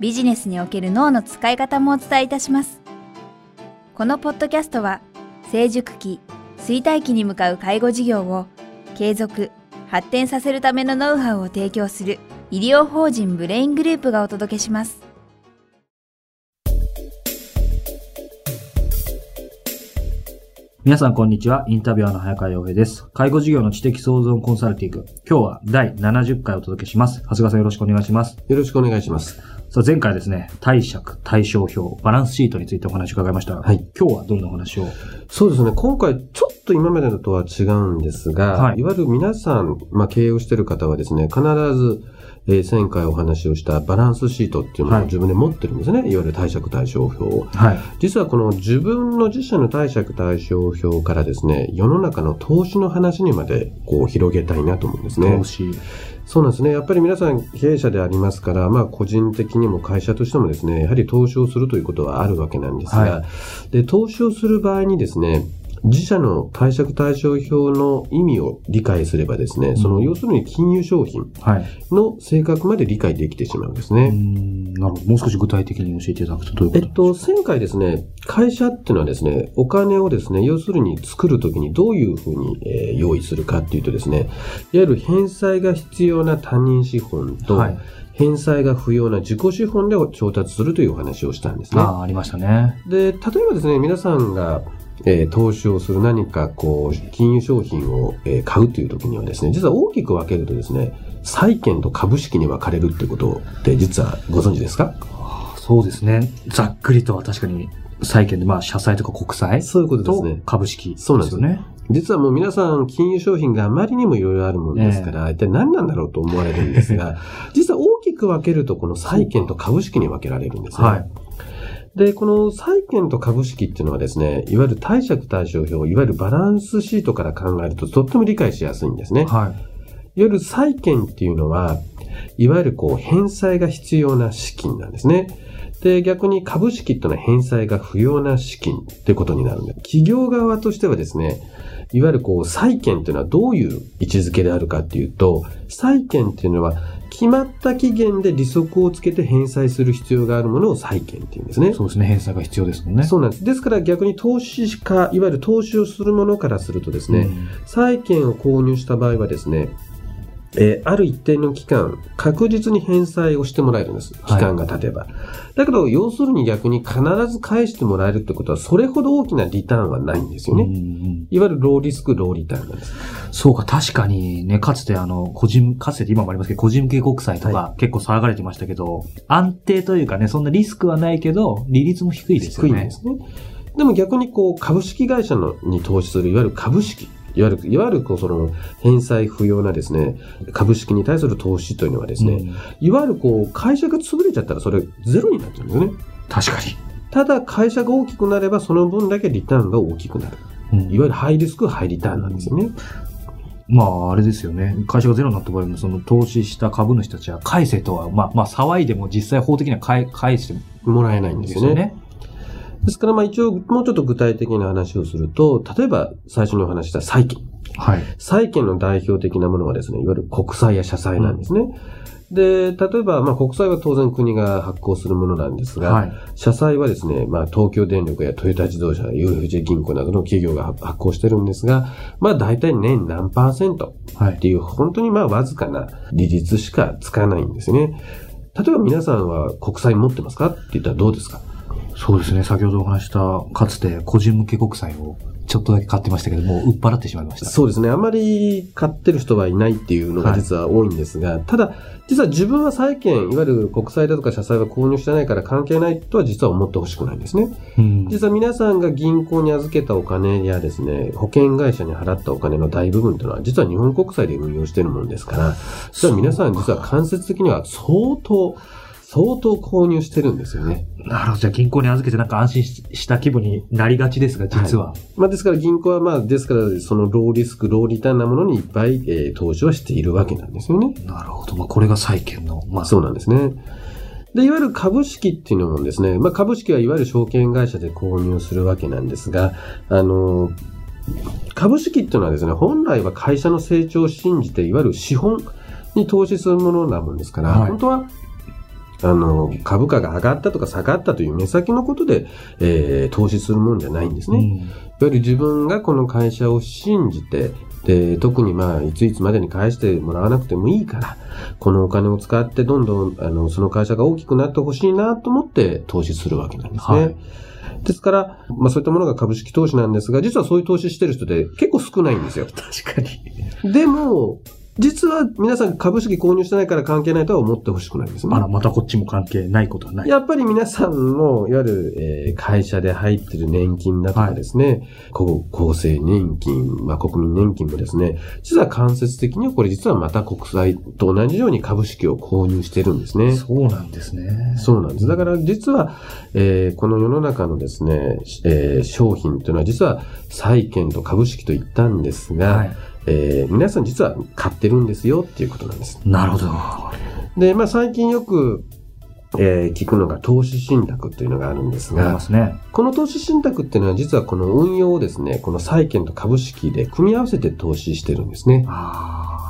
ビジネスにおける脳の使い方もお伝えいたします。このポッドキャストは、成熟期、衰退期に向かう介護事業を継続、発展させるためのノウハウを提供する医療法人ブレイングループがお届けします。皆さんこんにちは。インタビュアーの早川洋平です。介護事業の知的創造コンサルティング。今日は第70回お届けします。長谷川さんよろしくお願いします。よろしくお願いします。さあ前回ですね、貸借、対照表、バランスシートについてお話を伺いました。はい。今日はどんなお話を？そうですね、今回ちょっと今までのとは違うんですが、はい、いわゆる皆さん、まあ、経営をしている方はですね、必ず、えー、前回お話をしたバランスシートっていうのを自分で持ってるんですね。はい、いわゆる貸借対照表を。はい。実はこの自分の自社の貸借対照表からですね、世の中の投資の話にまでこう広げたいなと思うんですね。投資。そうなんですね。やっぱり皆さん経営者でありますから、まあ個人的にも会社としてもですね、やはり投資をするということはあるわけなんですが、はい、で、投資をする場合にですね、自社の貸借対照表の意味を理解すればですね、その要するに金融商品の性格まで理解できてしまうんですね。なるほど。もう少し具体的に教えていただくとどういうことえっと、前回ですね、会社っていうのはですね、お金をですね、要するに作るときにどういうふうに、えー、用意するかっていうとですね、いわゆる返済が必要な他人資本と、はい返済が不要な自己資本で調達するというお話をしたんですね。ああ、ありましたね。で、例えばですね、皆さんがえー、投資をする何かこう、金融商品を、えー、買うという時にはですね、実は大きく分けるとですね、債券と株式に分かれるってことって実はご存知ですか？そうですね。ざっくりとは確かに債券で、まあ、社債とか国債そういうことですね。株式、そうなんですよね。実はもう皆さん、金融商品があまりにもいろいろあるものですから、一体何なんだろうと思われるんですが、実は大きく分けると、この債券と株式に分けられるんですね。はい。で、この債券と株式っていうのはですね、いわゆる貸借対照表、いわゆるバランスシートから考えるととっても理解しやすいんですね。はい。いわゆる債券っていうのは、いわゆるこう返済が必要な資金なんですね。で、逆に株式っていうのは返済が不要な資金ってことになるんで、企業側としてはですね、いわゆるこう債券っていうのはどういう位置づけであるかっていうと、債券っていうのは決まった期限で利息をつけて返済する必要があるものを債券っていうんですね。そうですね。返済が必要ですもんね。そうなんです。ですから逆に投資家、いわゆる投資をするものからするとですね、うん、債券を購入した場合はですね、えー、ある一定の期間、確実に返済をしてもらえるんです。期間が経てば。はい、だけど、要するに逆に必ず返してもらえるってことは、それほど大きなリターンはないんですよね。いわゆるローリスク、ローリターンなんです。そうか、確かにね、かつてあの、個人、かつて今もありますけど、個人向け国債とか結構騒がれてましたけど、はい、安定というかね、そんなリスクはないけど、利率も低いですよね。低いんですね。でも逆にこう、株式会社のに投資する、いわゆる株式。いわゆる、いわゆるこうその返済不要なですね、株式に対する投資というのはですね、うん、いわゆるこう会社が潰れちゃったらそれゼロになっちゃうんですよね。確かに。ただ会社が大きくなればその分だけリターンが大きくなる。うん、いわゆるハイリスク、ハイリターンなんですよね。まあ、あれですよね。会社がゼロになった場合も、その投資した株主たちは返せとは、まあ、まあ、騒いでも実際法的には返返してもらえないんですよね。ですから、まあ一応、もうちょっと具体的な話をすると、例えば最初にお話した債券。はい。債券の代表的なものはですね、いわゆる国債や社債なんですね。うんで、例えば、まあ、国債は当然国が発行するものなんですが、はい、社債はですね、まあ、東京電力やトヨタ自動車、UFJ 銀行などの企業が発行してるんですが、まあ、大体年何パーセントっていう、はい、本当にまあ、わずかな利率しかつかないんですね。例えば皆さんは国債持ってますかって言ったらどうですか？そうですね。先ほどお話した、かつて個人向け国債をちょっとだけ買ってましたけども、売っ払ってしまいました。そうですね。あまり買ってる人はいないっていうのが実は多いんですが、はい、ただ、実は自分は債券、いわゆる国債だとか社債は購入してないから関係ないとは実は思ってほしくないんですね。うん、実は皆さんが銀行に預けたお金やですね、保険会社に払ったお金の大部分というのは実は日本国債で運用しているものですから、実は皆さん実は間接的には相当相当購入してるんですよね。なるほど。じゃあ銀行に預けてなんか安心した気分になりがちですが、実は。はい、まあですから銀行はまあ、ですからそのローリスク、ローリターンなものにいっぱい、えー、投資はしているわけなんですよね。なるほど。まあこれが債券の、まあそうなんですね。で、いわゆる株式っていうのもですね、まあ株式はいわゆる証券会社で購入するわけなんですが、あの、株式っていうのはですね、本来は会社の成長を信じて、いわゆる資本に投資するものなもんですから、はい、本当はあの、株価が上がったとか下がったという目先のことで、えー、投資するもんじゃないんですね。うん、いわゆる自分がこの会社を信じて、で、特にまあ、いついつまでに返してもらわなくてもいいから、このお金を使ってどんどん、あの、その会社が大きくなってほしいなと思って投資するわけなんですね。はいですから、まあそういったものが株式投資なんですが、実はそういう投資してる人って結構少ないんですよ。確かに。でも、実は皆さん株式購入してないから関係ないとは思ってほしくないですね。あら、またこっちも関係ないことはない。やっぱり皆さんも、いわゆる、えー、会社で入ってる年金だとかですね、はい、厚生年金、まあ、国民年金もですね、実は間接的にはこれ実はまた国債と同じように株式を購入してるんですね。そうなんですね。そうなんです。だから実は、えー、この世の中のですね、えー、商品というのは実は債券と株式と言ったんですが、はいえー、皆さん実は買ってるんですよっていうことなんです。なるほど。で、まあ最近よく、えー、聞くのが投資信託っていうのがあるんですが、ね、この投資信託っていうのは実はこの運用をですね、この債券と株式で組み合わせて投資してるんですね。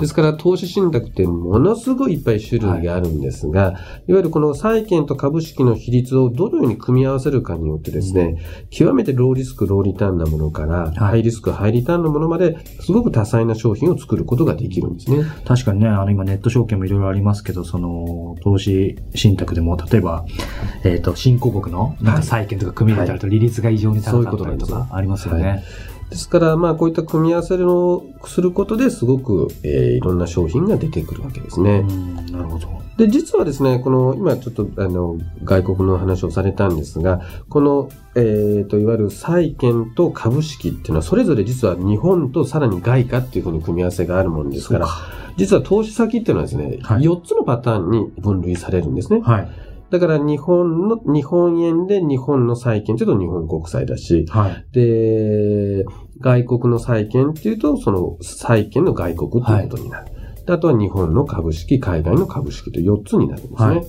ですから投資信託ってものすごいいっぱい種類があるんですが、はい、いわゆるこの債券と株式の比率をどのように組み合わせるかによってですね、うん、極めてローリスク、ローリターンなものから、はい、ハイリスク、ハイリターンのものまで、すごく多彩な商品を作ることができるんですね。確かにね、あの今ネット証券もいろいろありますけど、その投資信託でも、例えば、えっ、ー、と、新興国のなんか債券とか組み入れたりと利率が異常に高かったりとかありますよね。ですから、まあ、こういった組み合わせをすることですごく、えー、いろんな商品が出てくるわけですね。なるほど。で、実はですね、この、今ちょっと、あの、外国の話をされたんですが、この、えっ、ー、と、いわゆる債券と株式っていうのは、それぞれ実は日本とさらに外貨っていうふうに組み合わせがあるものですから、実は投資先っていうのはですね、はい、4つのパターンに分類されるんですね。はい。だから日本の、日本円で日本の債券というと日本国債だし、はい、で、外国の債券っていうと、その債券の外国ということになる。はい、あとは日本の株式、海外の株式と4つになるんですね。はい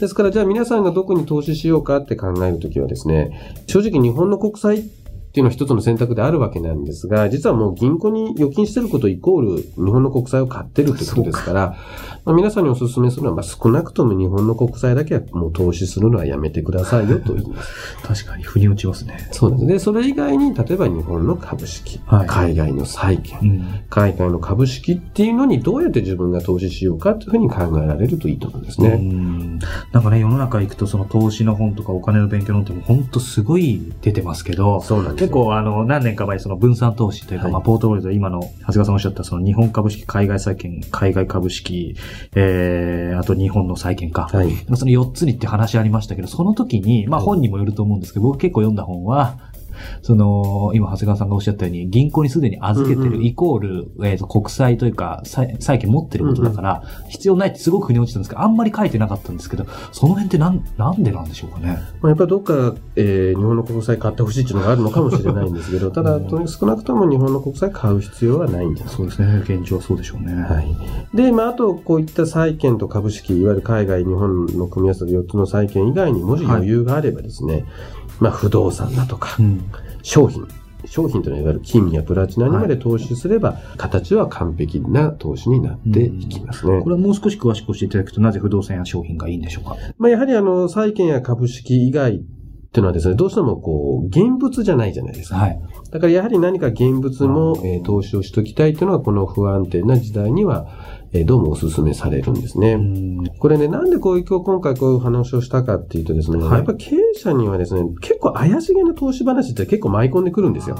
ですから、じゃあ皆さんがどこに投資しようかって考えるときはですね、正直日本の国債っていうのは一つの選択であるわけなんですが、実はもう銀行に預金してることイコール日本の国債を買ってるということですから、まあ、皆さんにお勧めするのは、まあ、少なくとも日本の国債だけはもう投資するのはやめてくださいよと言います。確かに、腑に落ちますね。そうですね。それ以外に、例えば日本の株式、はい、海外の債券、うん、海外の株式っていうのにどうやって自分が投資しようかというふうに考えられるといいと思うんですね。んなんかね、世の中行くとその投資の本とかお金の勉強の本っても本当すごい出てますけど、結構あの、何年か前その分散投資というか、はい、まあポートフォリオで今の長谷川さんおっしゃったその日本株式、海外債券、海外株式、えーえー、あと日本の債券か。はい。その4つにって話ありましたけど、その時に、まあ本にもよると思うんですけど、僕結構読んだ本は、その、今、長谷川さんがおっしゃったように、銀行にすでに預けてるイコール、えっ、と、国債というか、債券持ってることだから、必要ないってすごく腑に落ちたんですけど、あんまり書いてなかったんですけど、その辺ってなん、なんでなんでしょうかね？まあ、やっぱりどっか、えー、日本の国債買ってほしいっていうのがあるのかもしれないんですけど、ただ、少なくとも日本の国債買う必要はないんじゃないそうですね。現状はそうでしょうね。はい。で、まあ、あと、こういった債券と株式、いわゆる海外、日本の組み合わせで4つの債券以外にもし余裕があればですね、はい、まあ、不動産だとか、うん商品。商品というのはいわゆる金やプラチナにまで投資すれば、はい、形は完璧な投資になっていきますね。これはもう少し詳しく教えていただくと、なぜ不動産や商品がいいんでしょうか？まあ、やはりあの、債券や株式以外っていうのはですね、どうしてもこう、現物じゃないじゃないですか。はい。だからやはり何か現物も、えー、投資をしときたいというのは、この不安定な時代には、えー、どうもお勧めされるんですね。これね、なんでこういう今日今回こういう話をしたかっていうとですね、はい、やっぱ経営者にはですね、結構怪しげな投資話って結構舞い込んでくるんですよ。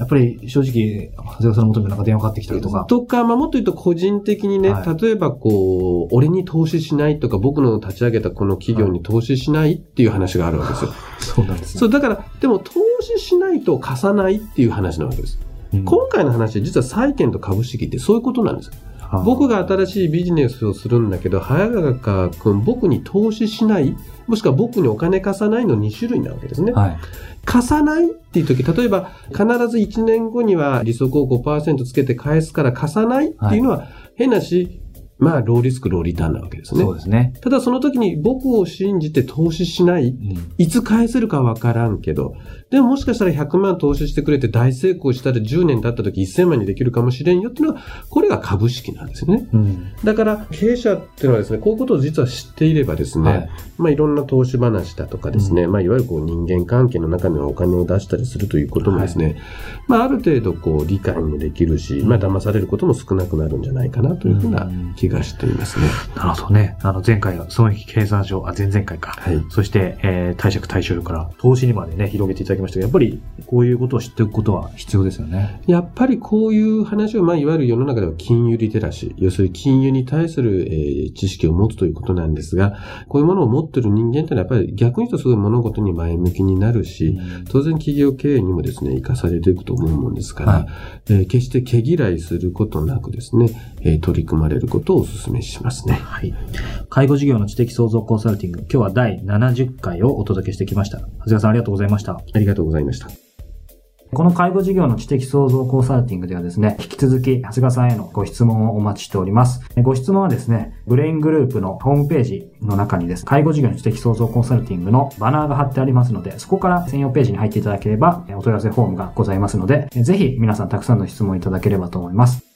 やっぱり正直、長谷川さんの元になんか電話かかってきたりとか。とか、まあ、もっと言うと個人的にね、はい、例えばこう、俺に投資しないとか、僕の立ち上げたこの企業に投資しないっていう話があるわけですよ。そうなんです、ね、そう、だから、でも投資しないと貸さないっていう話なわけです。うん、今回の話は実は債券と株式ってそういうことなんです。僕が新しいビジネスをするんだけど、早川君、僕に投資しない、もしくは僕にお金貸さないの2種類なわけですね。はい。貸さないっていう時、例えば必ず1年後には利息を5%つけて返すから貸さないっていうのは、変なし、まあ、ローリスク、ローリターンなわけですねそう。ですね。ただその時に僕を信じて投資しない、うんいつ返せるかわからんけど、でももしかしたら100万投資してくれて大成功したら10年経った時1000万にできるかもしれんよっていうのは、これが株式なんですよね。うん。だから経営者っていうのはですね、こういうことを実は知っていればですね、はいまあいろんな投資話だとかですね、まあいわゆるこう人間関係の中にはお金を出したりするということもですね、まあある程度こう理解もできるし、まあ騙されることも少なくなるんじゃないかなというふうな気がしていますね。なるほどね。あの、前回は損益計算書、あ、前々回か。はい。そして、えー、貸借対照表から投資にまでね、広げていただきましたけど、やっぱりこういうことを知っておくことは必要ですよね。やっぱりこういう話を、まあ、いわゆる世の中では金融リテラシー、要するに金融に対する、えー知識を持つということなんですが、こういうものを持っている人間ってのはやっぱり逆に言うとすごい物事に前向きになるし、当然企業経営にもですね、生かされていくと思うもんですから、はいえー決して毛嫌いすることなくですね、えー取り組まれることをお勧めしますね。はい。介護事業の知的創造コンサルティング、今日は第70回をお届けしてきました。長谷川さんありがとうございました。ありがとうございました。この介護事業の知的創造コンサルティングではですね、引き続き、長谷川さんへのご質問をお待ちしております。ご質問はですね、ブレイングループのホームページの中にです、介護事業の知的創造コンサルティングのバナーが貼ってありますので、そこから専用ページに入っていただければ、お問い合わせフォームがございますので、ぜひ皆さんたくさんの質問いただければと思います。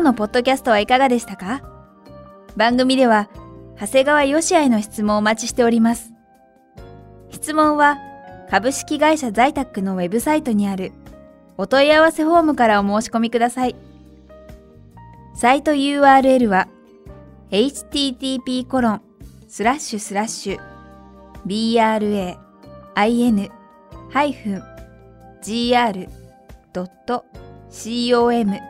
今日のポッドキャストはいかがでしたか？番組では、長谷川よしへの質問をお待ちしております。質問は、株式会社在宅のウェブサイトにあるお問い合わせフォームからお申し込みください。サイト URL は、http コロンスラッシュスラッシュ brain-gr.com